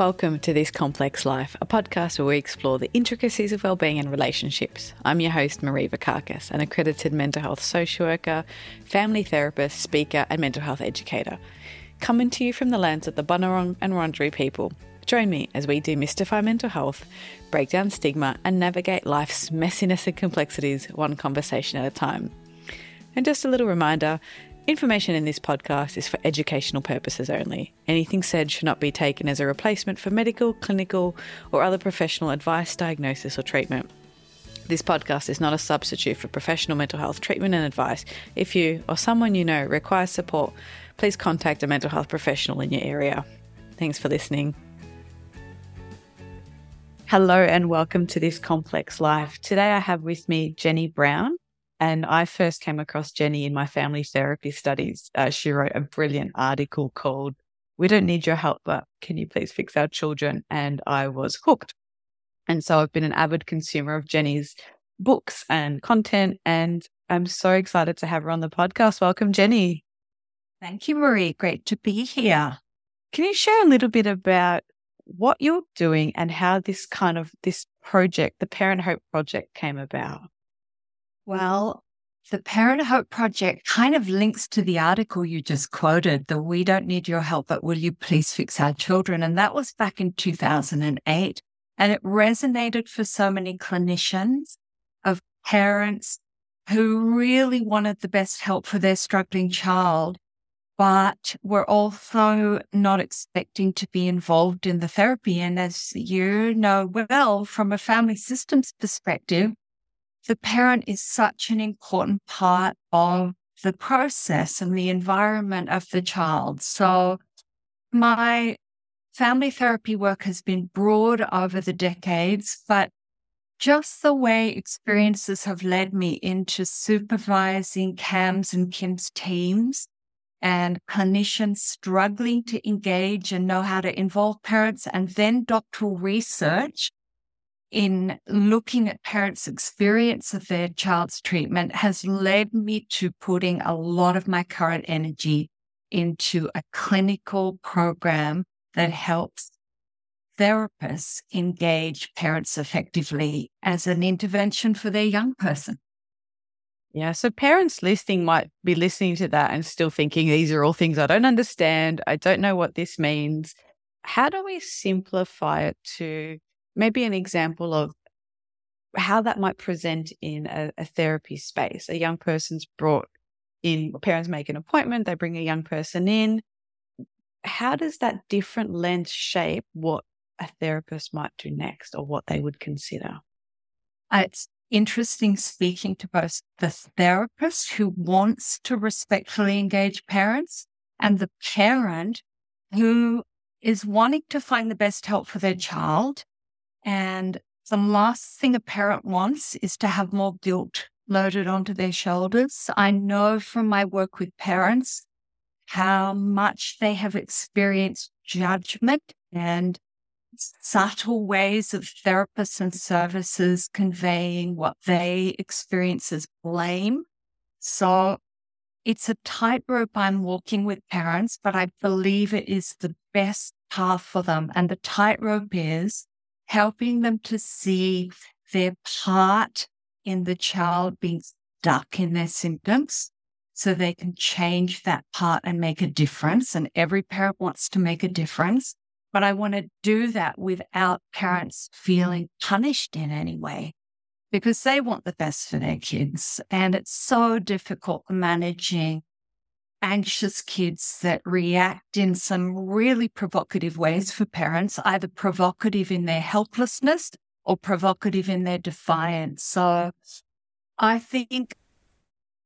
Welcome to This Complex Life, a podcast where we explore the intricacies of wellbeing and relationships. I'm your host, Marie Vakakis, an accredited mental health social worker, family therapist, speaker, and mental health educator. Coming to you from the lands of the Bunurong and Wurundjeri people. Join me as we demystify mental health, break down stigma, and navigate life's messiness and complexities one conversation at a time. And just a little reminder Information in this podcast is for educational purposes only. Anything said should not be taken as a replacement for medical, clinical, or other professional advice, diagnosis, or treatment. This podcast is not a substitute for professional mental health treatment and advice. If you or someone you know requires support, please contact a mental health professional in your area. Thanks for listening. Hello and welcome to this complex life. Today I have with me Jenny Brown. And I first came across Jenny in my family therapy studies. Uh, she wrote a brilliant article called We Don't Need Your Help, but Can You Please Fix Our Children? And I was hooked. And so I've been an avid consumer of Jenny's books and content. And I'm so excited to have her on the podcast. Welcome, Jenny. Thank you, Marie. Great to be here. Can you share a little bit about what you're doing and how this kind of this project, the Parent Hope project came about? Well, the Parent Hope Project kind of links to the article you just quoted, the We Don't Need Your Help, but Will You Please Fix Our Children? And that was back in 2008. And it resonated for so many clinicians of parents who really wanted the best help for their struggling child, but were also not expecting to be involved in the therapy. And as you know well, from a family systems perspective, the parent is such an important part of the process and the environment of the child. So my family therapy work has been broad over the decades, but just the way experiences have led me into supervising CAMHS and KIMS teams and clinicians struggling to engage and know how to involve parents and then doctoral research in looking at parents' experience of their child's treatment has led me to putting a lot of my current energy into a clinical program that helps therapists engage parents effectively as an intervention for their young person. Yeah. So parents listening might be listening to that and still thinking these are all things I don't understand. I don't know what this means. How do we simplify it to maybe an example of how that might present in a, a therapy space. A young person's brought in, parents make an appointment, they bring a young person in. How does that different lens shape what a therapist might do next or what they would consider? Uh, it's interesting speaking to both the therapist who wants to respectfully engage parents and the parent who is wanting to find the best help for their child and the last thing a parent wants is to have more guilt loaded onto their shoulders. I know from my work with parents how much they have experienced judgment and subtle ways of therapists and services conveying what they experience as blame. So it's a tightrope I'm walking with parents, but I believe it is the best path for them. And the tightrope is helping them to see their part in the child being stuck in their symptoms so they can change that part and make a difference. And every parent wants to make a difference. But I want to do that without parents feeling punished in any way because they want the best for their kids. And it's so difficult managing anxious kids that react in some really provocative ways for parents, either provocative in their helplessness or provocative in their defiance. So I think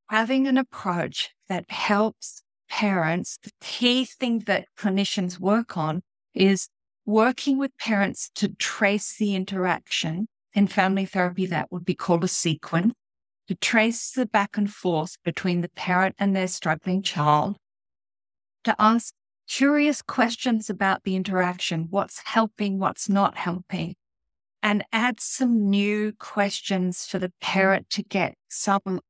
having an approach that helps parents, the key thing that clinicians work on is working with parents to trace the interaction. In family therapy, that would be called a sequence to trace the back and forth between the parent and their struggling child, to ask curious questions about the interaction what's helping, what's not helping, and add some new questions for the parent to get some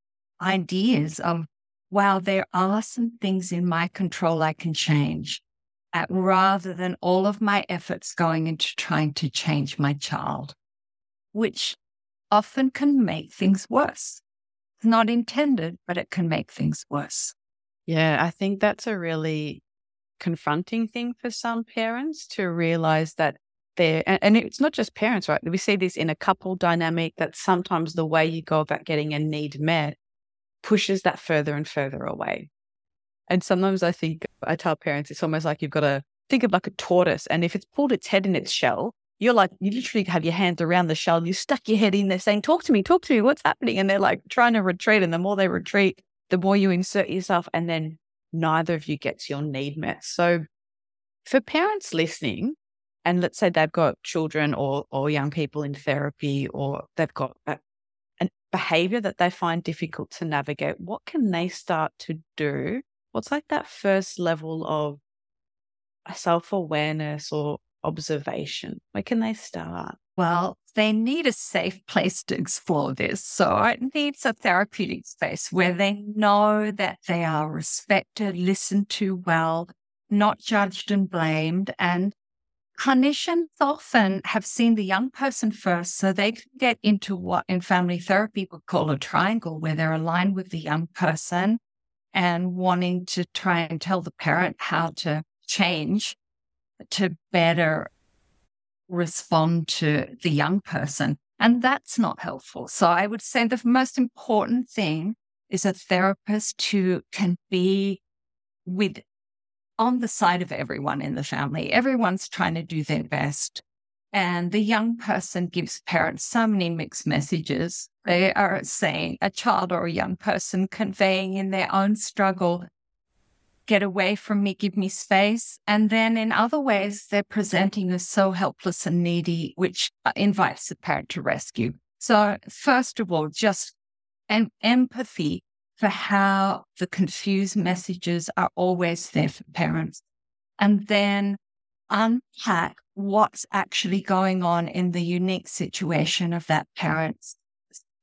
ideas of, wow, there are some things in my control I can change. at, rather than all of my efforts going into trying to change my child, which often can make things worse. It's not intended, but it can make things worse. Yeah, I think that's a really confronting thing for some parents to realize that they're, and, and it's not just parents, right? We see this in a couple dynamic that sometimes the way you go about getting a need met pushes that further and further away. And sometimes I think I tell parents it's almost like you've got to think of like a tortoise. And if it's pulled its head in its shell, you're like, you literally have your hands around the shell, you stuck your head in there saying, Talk to me, talk to me, what's happening? And they're like trying to retreat. And the more they retreat, the more you insert yourself, and then neither of you gets your need met. So for parents listening, and let's say they've got children or or young people in therapy, or they've got a, a behavior that they find difficult to navigate, what can they start to do what's like that first level of self awareness or observation? Where can they start? Well, they need a safe place to explore this. So it needs a therapeutic space where they know that they are respected, listened to well, not judged and blamed. And clinicians often have seen the young person first, so they can get into what in family therapy we call a triangle, where they're aligned with the young person and wanting to try and tell the parent how to change to better respond to the young person. And that's not helpful. So I would say the most important thing is a therapist who can be with on the side of everyone in the family. Everyone's trying to do their best. And the young person gives parents so many mixed messages. They are saying a child or a young person conveying in their own struggle, get away from me, give me space. And then in other ways, they're presenting as so helpless and needy, which uh, invites the parent to rescue. So, first of all, just an empathy for how the confused messages are always there for parents. And then unpack what's actually going on in the unique situation of that parent's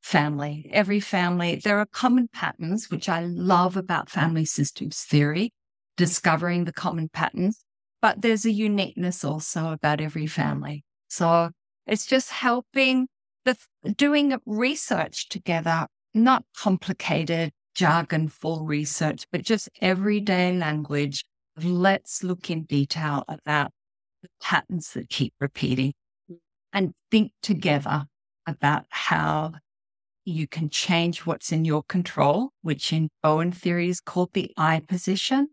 family. Every family, there are common patterns, which I love about family systems theory, discovering the common patterns, but there's a uniqueness also about every family. So it's just helping the doing research together, not complicated jargon full research, but just everyday language. Let's look in detail about the patterns that keep repeating and think together about how you can change what's in your control, which in Bowen theory is called the I position.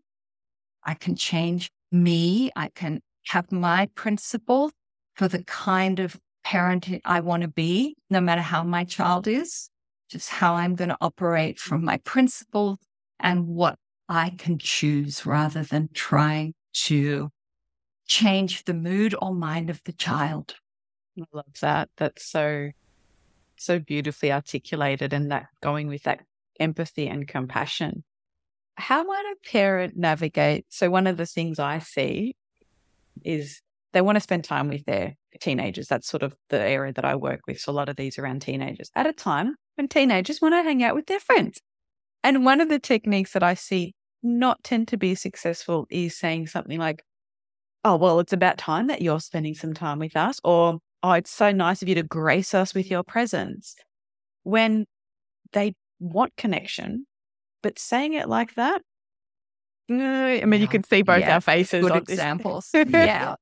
I can change me. I can have my principle for the kind of parent I want to be, no matter how my child is, just how I'm going to operate from my principle and what I can choose rather than trying to change the mood or mind of the child. I love that. That's so, so beautifully articulated and that going with that empathy and compassion. How might a parent navigate? So, one of the things I see is they want to spend time with their teenagers. That's sort of the area that I work with. So, a lot of these around teenagers at a time when teenagers want to hang out with their friends. And one of the techniques that I see not tend to be successful is saying something like, oh, well, it's about time that you're spending some time with us, or oh, it's so nice of you to grace us with your presence. When they want connection, but saying it like that, I mean, yeah. you can see both yeah. our faces. Good examples. yeah.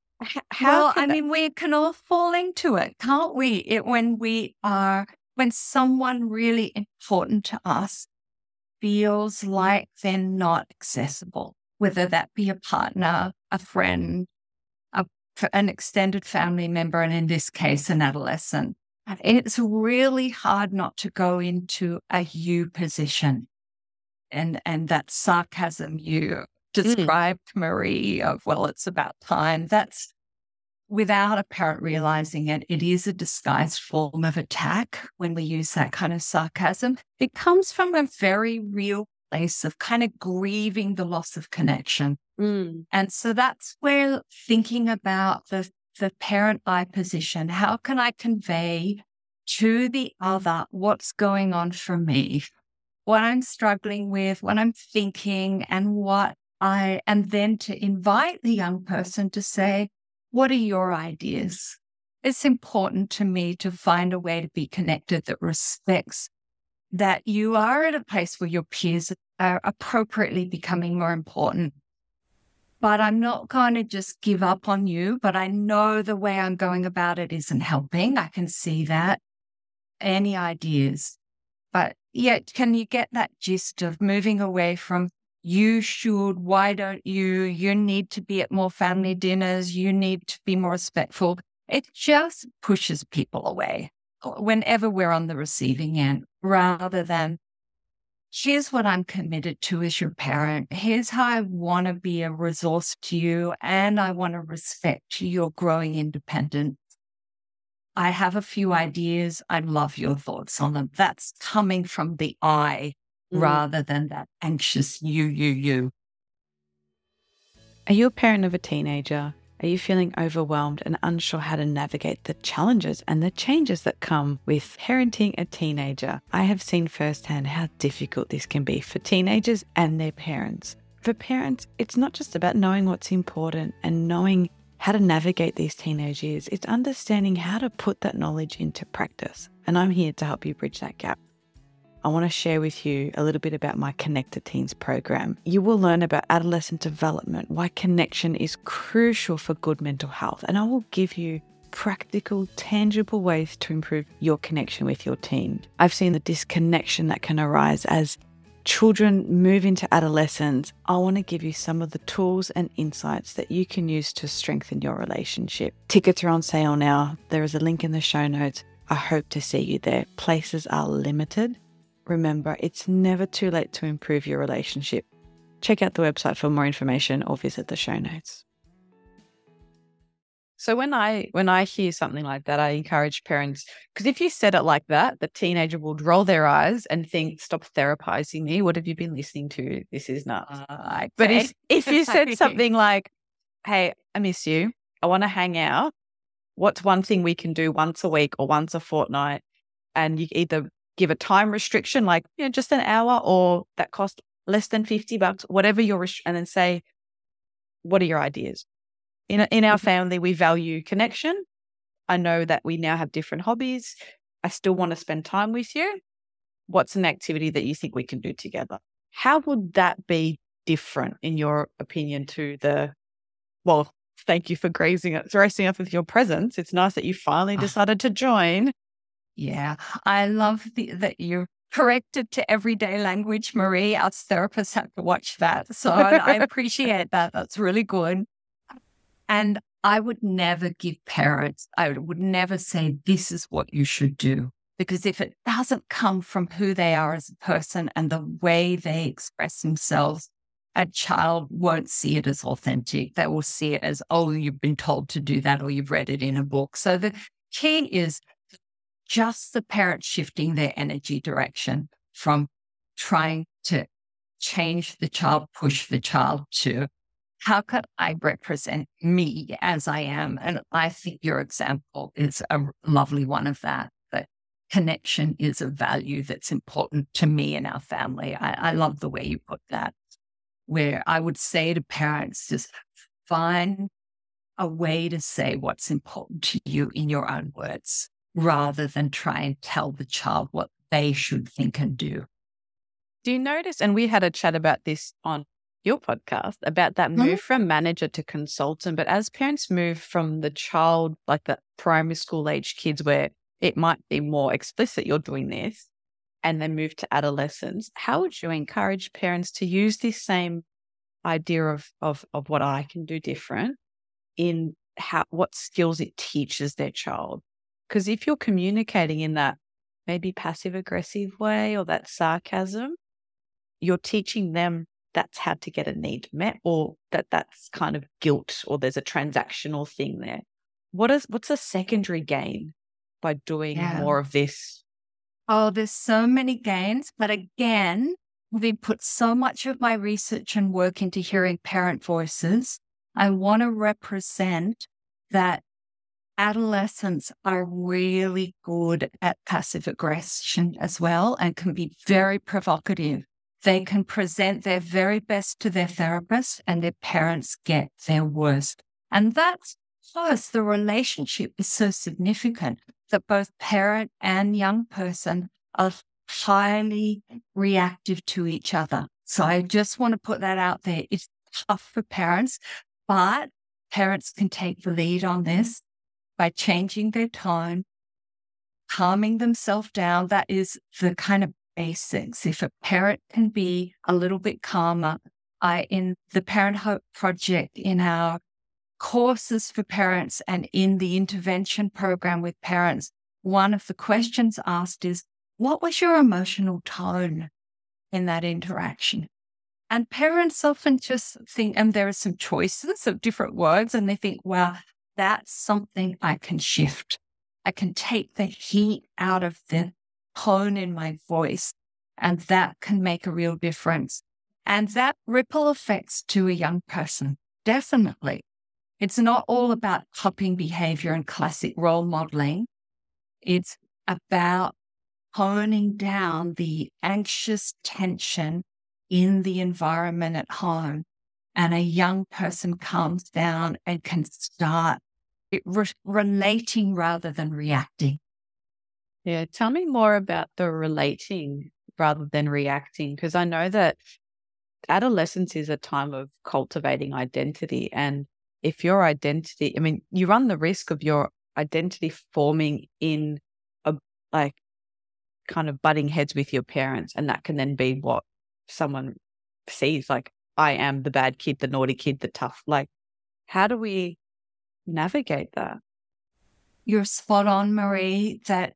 How well, I that... mean, we can all fall into it, can't we? It, when we are, when someone really important to us feels like they're not accessible whether that be a partner, a friend, an extended family member, and in this case, an adolescent. It's really hard not to go into a you position. And, and that sarcasm you mm. described, mm. Marie, of, well, it's about time. That's without a parent realizing it, it is a disguised form of attack when we use that kind of sarcasm. It comes from a very real place of kind of grieving the loss of connection. Mm. And so that's where thinking about the, the parent I position, how can I convey to the other what's going on for me, what I'm struggling with, what I'm thinking, and what I, and then to invite the young person to say, what are your ideas? It's important to me to find a way to be connected that respects that you are at a place where your peers are appropriately becoming more important. But I'm not going to just give up on you, but I know the way I'm going about it isn't helping. I can see that. Any ideas? But yet, can you get that gist of moving away from you should, why don't you, you need to be at more family dinners, you need to be more respectful. It just pushes people away whenever we're on the receiving end rather than here's what I'm committed to as your parent. Here's how I want to be a resource to you and I want to respect your growing independence. I have a few ideas. I'd love your thoughts on them. That's coming from the I mm. rather than that anxious you, you, you. Are you a parent of a teenager? Are you feeling overwhelmed and unsure how to navigate the challenges and the changes that come with parenting a teenager? I have seen firsthand how difficult this can be for teenagers and their parents. For parents, it's not just about knowing what's important and knowing how to navigate these teenage years, it's understanding how to put that knowledge into practice. And I'm here to help you bridge that gap. I want to share with you a little bit about my Connected Teens program. You will learn about adolescent development, why connection is crucial for good mental health, and I will give you practical, tangible ways to improve your connection with your teen. I've seen the disconnection that can arise as children move into adolescence. I want to give you some of the tools and insights that you can use to strengthen your relationship. Tickets are on sale now. There is a link in the show notes. I hope to see you there. Places are limited remember it's never too late to improve your relationship. Check out the website for more information or visit the show notes. So when I when I hear something like that, I encourage parents because if you said it like that, the teenager would roll their eyes and think, "Stop therapizing me. What have you been listening to? This is nuts." Uh, but if if you said something like, "Hey, I miss you. I want to hang out. What's one thing we can do once a week or once a fortnight?" And you either give a time restriction, like you know, just an hour, or that cost less than fifty bucks, whatever your rest- and then say, what are your ideas? In in our mm-hmm. family, we value connection. I know that we now have different hobbies. I still want to spend time with you. What's an activity that you think we can do together? How would that be different, in your opinion, to the well? Thank you for grazing dressing up with your presence. It's nice that you finally ah. decided to join. Yeah, I love the, that you're corrected to everyday language, Marie. Us therapists have to watch that. So I appreciate that. That's really good. And I would never give parents, I would never say, this is what you should do. Because if it doesn't come from who they are as a person and the way they express themselves, a child won't see it as authentic. They will see it as, oh, you've been told to do that or you've read it in a book. So the key is just the parents shifting their energy direction from trying to change the child, push the child to how could I represent me as I am? And I think your example is a lovely one of that. That connection is a value that's important to me and our family. I, I love the way you put that, where I would say to parents, just find a way to say what's important to you in your own words rather than try and tell the child what they should think and do. Do you notice? And we had a chat about this on your podcast about that move mm-hmm. from manager to consultant. But as parents move from the child, like the primary school age kids, where it might be more explicit you're doing this, and then move to adolescence, how would you encourage parents to use this same idea of of of what I can do different in how what skills it teaches their child? Because if you're communicating in that maybe passive aggressive way or that sarcasm, you're teaching them that's how to get a need met or that that's kind of guilt or there's a transactional thing there. What is what's a secondary gain by doing yeah. more of this? Oh, there's so many gains, but again, we put so much of my research and work into hearing parent voices. I want to represent that adolescents are really good at passive aggression as well and can be very provocative. they can present their very best to their therapist and their parents get their worst. And that's because the relationship is so significant that both parent and young person are highly reactive to each other. So I just want to put that out there. It's tough for parents, but parents can take the lead on this by changing their tone, calming themselves down. That is the kind of basics. If a parent can be a little bit calmer, I, in the Parent Hope Project, in our courses for parents and in the intervention program with parents, one of the questions asked is, what was your emotional tone in that interaction? And parents often just think, and there are some choices of different words, and they think, well, that's something I can shift. I can take the heat out of the tone in my voice, and that can make a real difference. And that ripple effects to a young person, definitely. It's not all about copying behavior and classic role modeling. It's about honing down the anxious tension in the environment at home. And a young person calms down and can start re- relating rather than reacting. Yeah. Tell me more about the relating rather than reacting, because I know that adolescence is a time of cultivating identity. And if your identity, I mean, you run the risk of your identity forming in a like kind of butting heads with your parents. And that can then be what someone sees like, I am the bad kid, the naughty kid, the tough. Like, how do we navigate that? You're spot on, Marie, that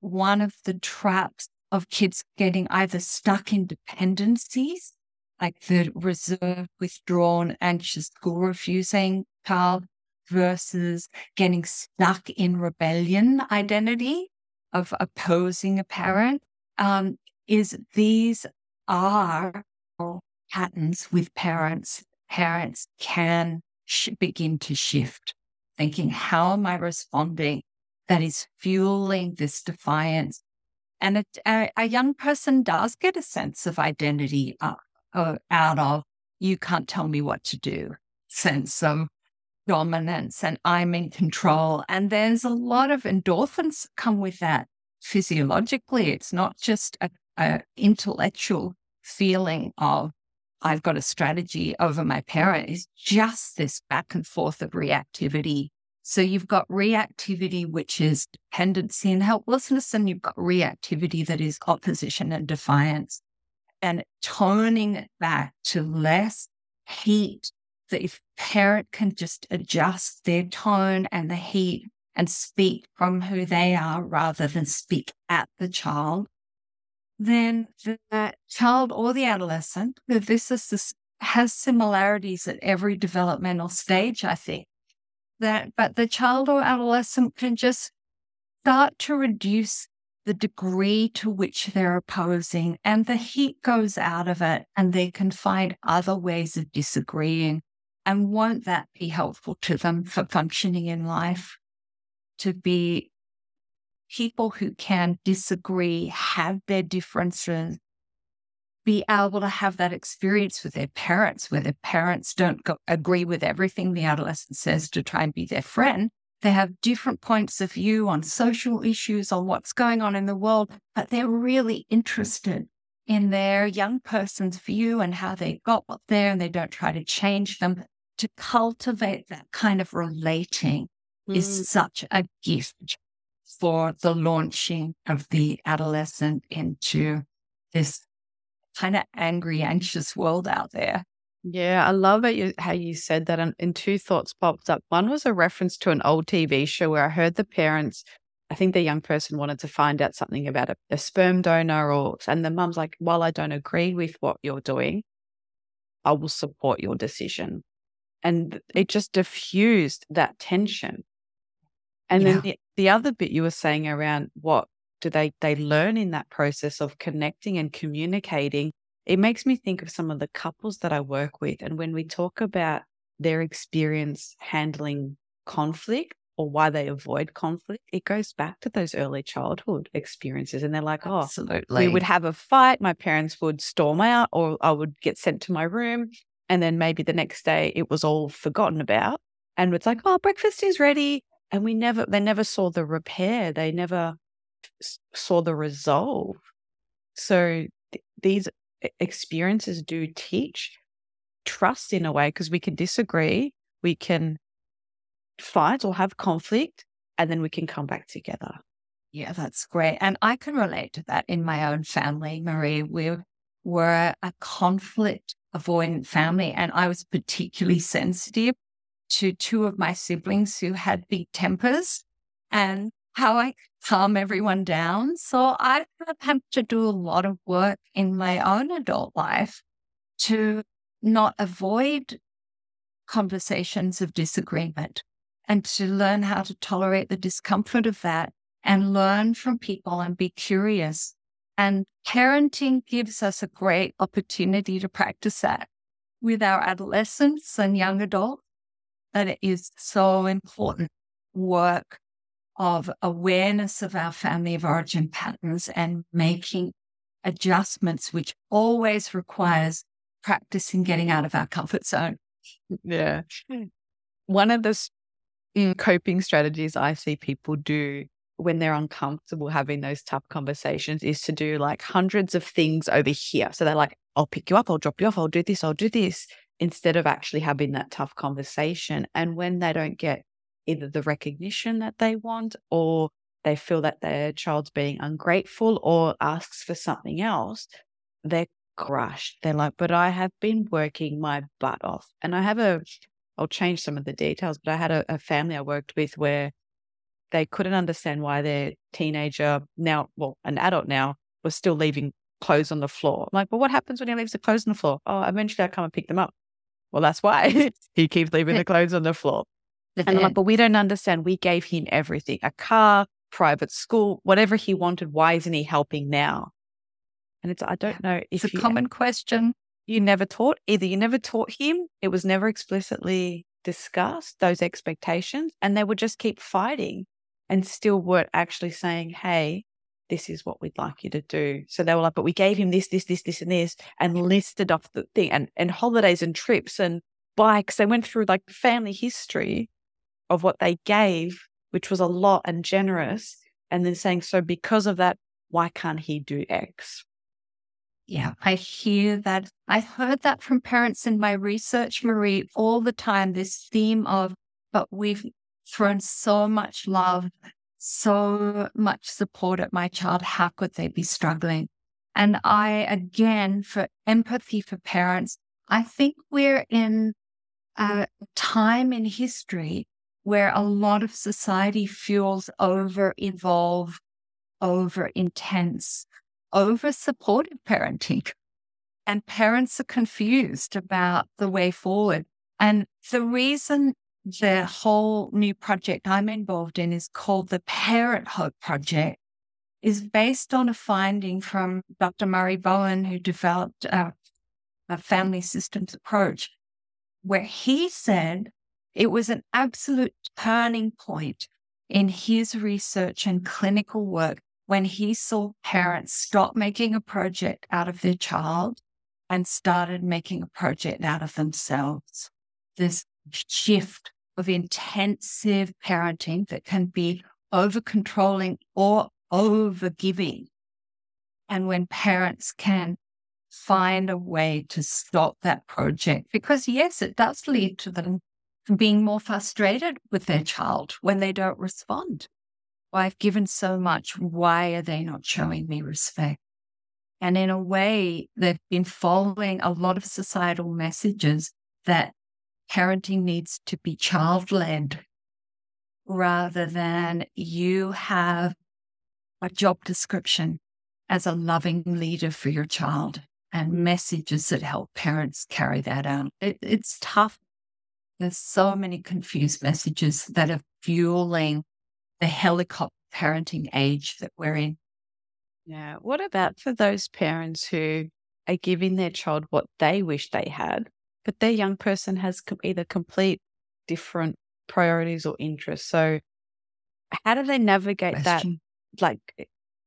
one of the traps of kids getting either stuck in dependencies, like the reserved, withdrawn, anxious, school refusing child, versus getting stuck in rebellion identity of opposing a parent, um, is these are patterns with parents. Parents can sh- begin to shift, thinking, how am I responding? That is fueling this defiance and a, a, young person does get a sense of identity uh, uh, out of, you can't tell me what to do, sense of dominance and I'm in control. And there's a lot of endorphins come with that physiologically. It's not just a, a intellectual feeling of, I've got a strategy over my parent. is just this back and forth of reactivity so you've got reactivity, which is dependency and helplessness, and you've got reactivity that is opposition and defiance. And toning it back to less heat, that if parent can just adjust their tone and the heat and speak from who they are rather than speak at the child, then the child or the adolescent, this is this has similarities at every developmental stage, I think that, but the child or adolescent can just start to reduce the degree to which they're opposing and the heat goes out of it and they can find other ways of disagreeing. And won't that be helpful to them for functioning in life? To be people who can disagree, have their differences, be able to have that experience with their parents where their parents don't go, agree with everything the adolescent says to try and be their friend. They have different points of view on social issues, on what's going on in the world, but they're really interested in their young person's view and how they got what there and they don't try to change them. To cultivate that kind of relating mm. is such a gift for the launching of the adolescent into this kind of angry, anxious world out there. Yeah, I love it how you said that. And, and two thoughts popped up. One was a reference to an old TV show where I heard the parents, I think the young person wanted to find out something about a, a sperm donor, or and the mum's like, "While I don't agree with what you're doing, I will support your decision." And it just diffused that tension. And yeah. then the, the other bit you were saying around what do they they learn in that process of connecting and communicating it makes me think of some of the couples that i work with and when we talk about their experience handling conflict or why they avoid conflict, it goes back to those early childhood experiences. And they're like, oh, Absolutely. we would have a fight. My parents would storm out, or I would get sent to my room. And then maybe the next day it was all forgotten about. And it's like, oh, breakfast is ready. And we never, they never saw the repair. They never saw the resolve. So th- these experiences do teach trust in a way because we can disagree, we can fight or have conflict, and then we can come back together. Yeah, that's great. And I can relate to that in my own family, Marie. We were a conflict avoidant family, and I was particularly sensitive to two of my siblings who had big tempers and how I calm everyone down. So I've had to do a lot of work in my own adult life to not avoid conversations of disagreement and to learn how to tolerate the discomfort of that and learn from people and be curious. And parenting gives us a great opportunity to practice that with our adolescents and young adults. That it is so important work of awareness of our family of origin patterns and making adjustments, which always requires practice in getting out of our comfort zone. Yeah. One of the coping strategies I see people do when they're uncomfortable having those tough conversations is to do like hundreds of things over here. So they're like, I'll pick you up, I'll drop you off, I'll do this, I'll do this, instead of actually having that tough conversation. And when they don't get either the recognition that they want or they feel that their child's being ungrateful or asks for something else, they're crushed. They're like, but I have been working my butt off. And I have a, I'll change some of the details, but I had a, a family I worked with where they couldn't understand why their teenager, now, well, an adult now, was still leaving clothes on the floor. I'm like, well, what happens when he leaves the clothes on the floor? Oh, eventually I come and pick them up. Well, that's why he keeps leaving the clothes on the floor. And I'm like, but we don't understand. We gave him everything a car, private school, whatever he wanted. Why isn't he helping now? And it's, I don't know if it's a common question. You never taught, either you never taught him, it was never explicitly discussed, those expectations, and they would just keep fighting and still weren't actually saying, hey, this is what we'd like you to do. So they were like, but we gave him this, this, this, this, and this, and listed off the thing and, and holidays and trips and bikes. They went through like family history of what they gave, which was a lot and generous, and then saying, so because of that, why can't he do X? Yeah, I hear that. I heard that from parents in my research, Marie, all the time. This theme of, but we've thrown so much love, so much support at my child. How could they be struggling? And I, again, for empathy for parents, I think we're in a time in history where a lot of society feels over involved, over intense, over supportive parenting. And parents are confused about the way forward. And the reason the whole new project I'm involved in is called the Parent Hope Project is based on a finding from Dr. Murray Bowen, who developed a, a family systems approach, where he said it was an absolute turning point in his research and clinical work when he saw parents stop making a project out of their child and started making a project out of themselves. This shift of intensive parenting that can be over controlling or over giving. And when parents can find a way to stop that project, because yes, it does lead to them being more frustrated with their child when they don't respond. Well, I've given so much. Why are they not showing me respect? And in a way, they've been following a lot of societal messages that parenting needs to be child led rather than you have a job description as a loving leader for your child and messages that help parents carry that out. It, it's tough there's so many confused messages that are fueling the helicopter parenting age that we're in. Yeah. What about for those parents who are giving their child what they wish they had, but their young person has either complete different priorities or interests? So how do they navigate Question. that, like eh,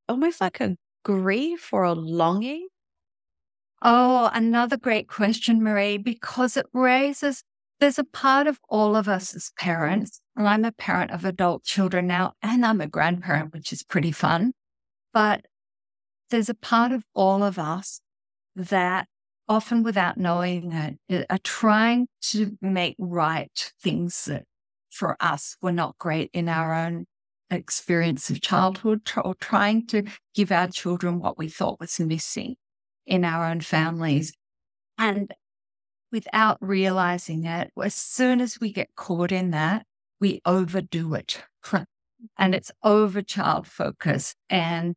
almost like a grief or a longing? Oh, another great question, Marie, because it raises there's a part of all of us as parents, and I'm a parent of adult children now, and I'm a grandparent, which is pretty fun. But there's a part of all of us that often without knowing it uh, are trying to make right things that for us were not great in our own experience of childhood or trying to give our children what we thought was missing in our own families. And without realizing it, as soon as we get caught in that, we overdo it. and it's over child focus. And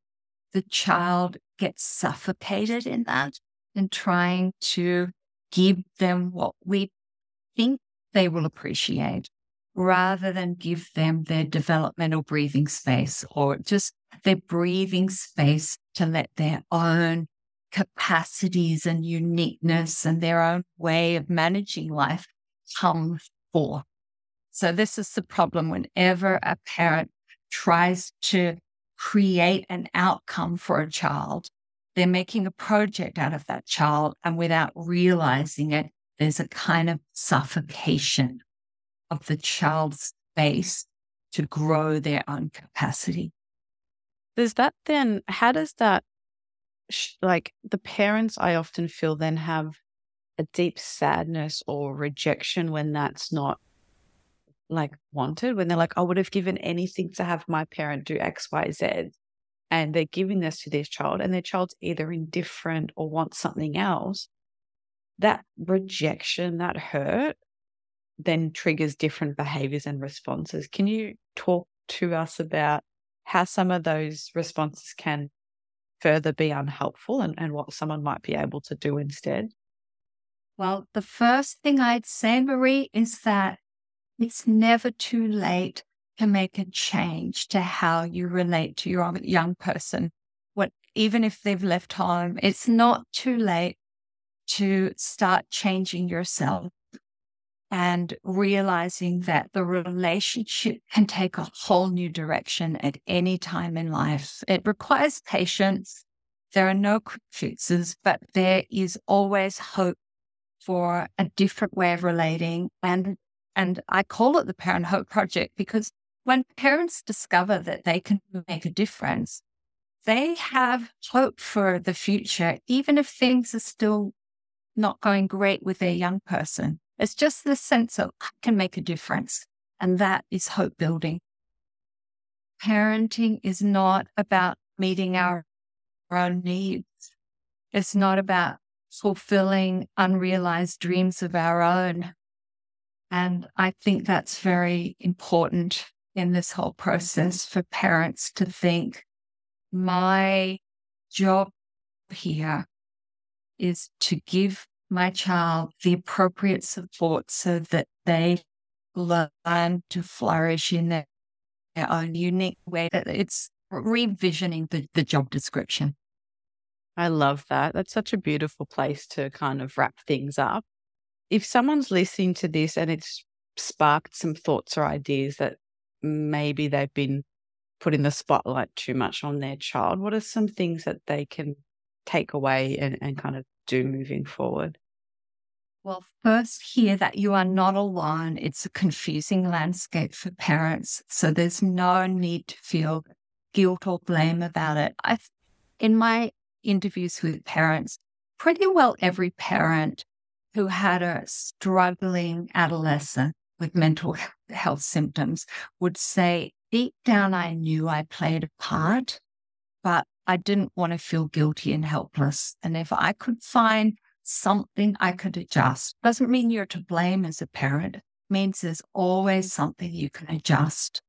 the child gets suffocated in that and trying to give them what we think they will appreciate rather than give them their developmental breathing space or just their breathing space to let their own capacities and uniqueness and their own way of managing life come forth. So, this is the problem whenever a parent tries to create an outcome for a child, they're making a project out of that child. And without realizing it, there's a kind of suffocation of the child's space to grow their own capacity. Does that then, how does that like the parents I often feel then have a deep sadness or rejection when that's not like wanted, when they're like, I would have given anything to have my parent do X, Y, Z. And they're giving this to their child, and their child's either indifferent or wants something else. That rejection, that hurt, then triggers different behaviors and responses. Can you talk to us about how some of those responses can further be unhelpful and, and what someone might be able to do instead? Well, the first thing I'd say, Marie, is that it's never too late to make a change to how you relate to your young person. What, even if they've left home, it's not too late to start changing yourself and realizing that the relationship can take a whole new direction at any time in life. It requires patience. There are no quick fixes, but there is always hope for a different way of relating. And, and I call it the Parent Hope Project because when parents discover that they can make a difference, they have hope for the future, even if things are still not going great with their young person. It's just the sense of I can make a difference. And that is hope building. Parenting is not about meeting our, our own needs. It's not about fulfilling unrealized dreams of our own. And I think that's very important in this whole process for parents to think my job here is to give my child the appropriate support so that they learn to flourish in their, their own unique way. It's revisioning the, the job description. I love that. That's such a beautiful place to kind of wrap things up. If someone's listening to this and it's sparked some thoughts or ideas that maybe they've been putting the spotlight too much on their child, what are some things that they can take away and, and kind of do moving forward? Well, first, hear that you are not alone. It's a confusing landscape for parents. So there's no need to feel guilt or blame about it. I, in my interviews with parents, pretty well every parent who had a struggling adolescent with mental health symptoms would say, deep down, I knew I played a part, but I didn't want to feel guilty and helpless. And if I could find something I could adjust. Doesn't mean you're to blame as a parent. It means there's always something you can adjust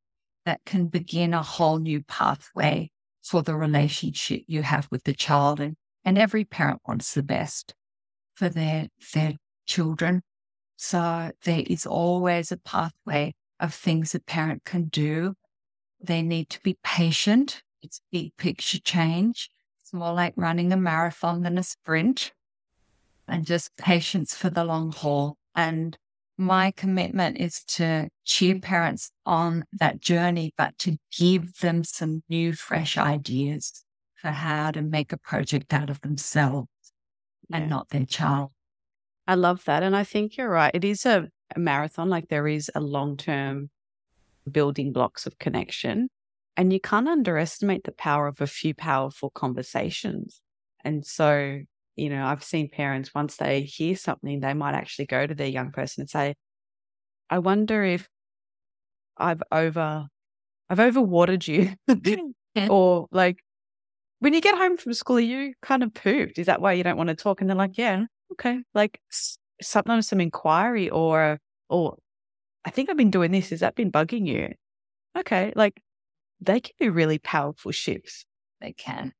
that can begin a whole new pathway for the relationship you have with the child. And, and every parent wants the best for their, their children. So there is always a pathway of things a parent can do. They need to be patient. It's big picture change. It's more like running a marathon than a sprint and just patience for the long haul. And my commitment is to cheer parents on that journey, but to give them some new, fresh ideas for how to make a project out of themselves yeah. and not their child. I love that. And I think you're right. It is a, a marathon, like there is a long term building blocks of connection. And you can't underestimate the power of a few powerful conversations. And so you know, I've seen parents once they hear something, they might actually go to their young person and say, I wonder if I've over I've overwatered you. or like when you get home from school, you kind of pooped. Is that why you don't want to talk? And they're like, Yeah, okay. Like sometimes some inquiry or or I think I've been doing this. Has that been bugging you? Okay. Like they can be really powerful shifts. They can.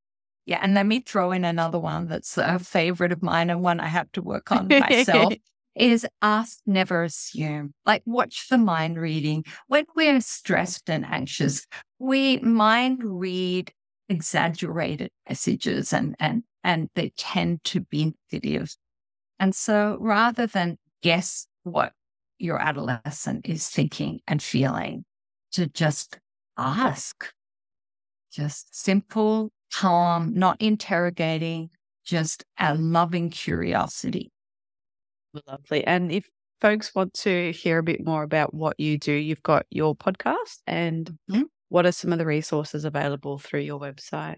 Yeah. And let me throw in another one that's a favorite of mine and one I have to work on myself is ask, never assume. Like watch the mind reading. When we're stressed and anxious, we mind read exaggerated messages and, and, and they tend to be negative. And so rather than guess what your adolescent is thinking and feeling, to just ask, just simple calm, not interrogating, just a loving curiosity. Lovely. And if folks want to hear a bit more about what you do, you've got your podcast and mm-hmm. what are some of the resources available through your website?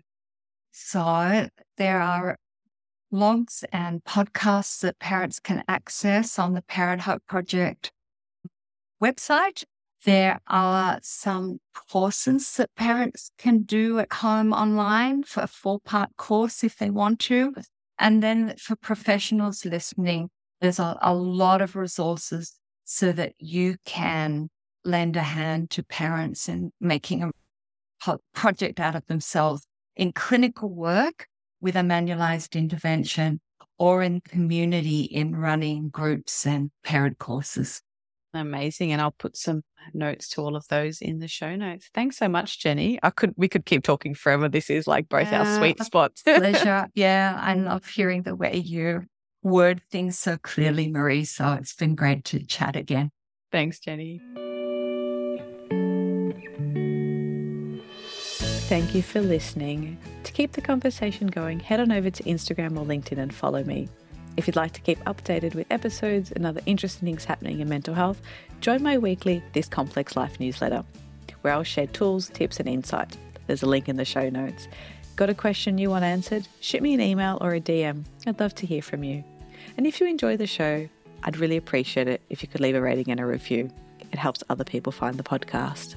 So there are blogs and podcasts that parents can access on the Parent Hope Project website. There are some courses that parents can do at home online for a four part course if they want to. And then for professionals listening, there's a, a lot of resources so that you can lend a hand to parents in making a project out of themselves in clinical work with a manualized intervention or in community in running groups and parent courses. Amazing. And I'll put some notes to all of those in the show notes. Thanks so much, Jenny. I could we could keep talking forever. This is like both yeah, our sweet spots. pleasure. Yeah. I love hearing the way you word things so clearly, Marie. So it's been great to chat again. Thanks, Jenny. Thank you for listening. To keep the conversation going, head on over to Instagram or LinkedIn and follow me. If you'd like to keep updated with episodes and other interesting things happening in mental health, join my weekly This Complex Life newsletter, where I'll share tools, tips, and insight. There's a link in the show notes. Got a question you want answered? Shoot me an email or a DM. I'd love to hear from you. And if you enjoy the show, I'd really appreciate it if you could leave a rating and a review. It helps other people find the podcast.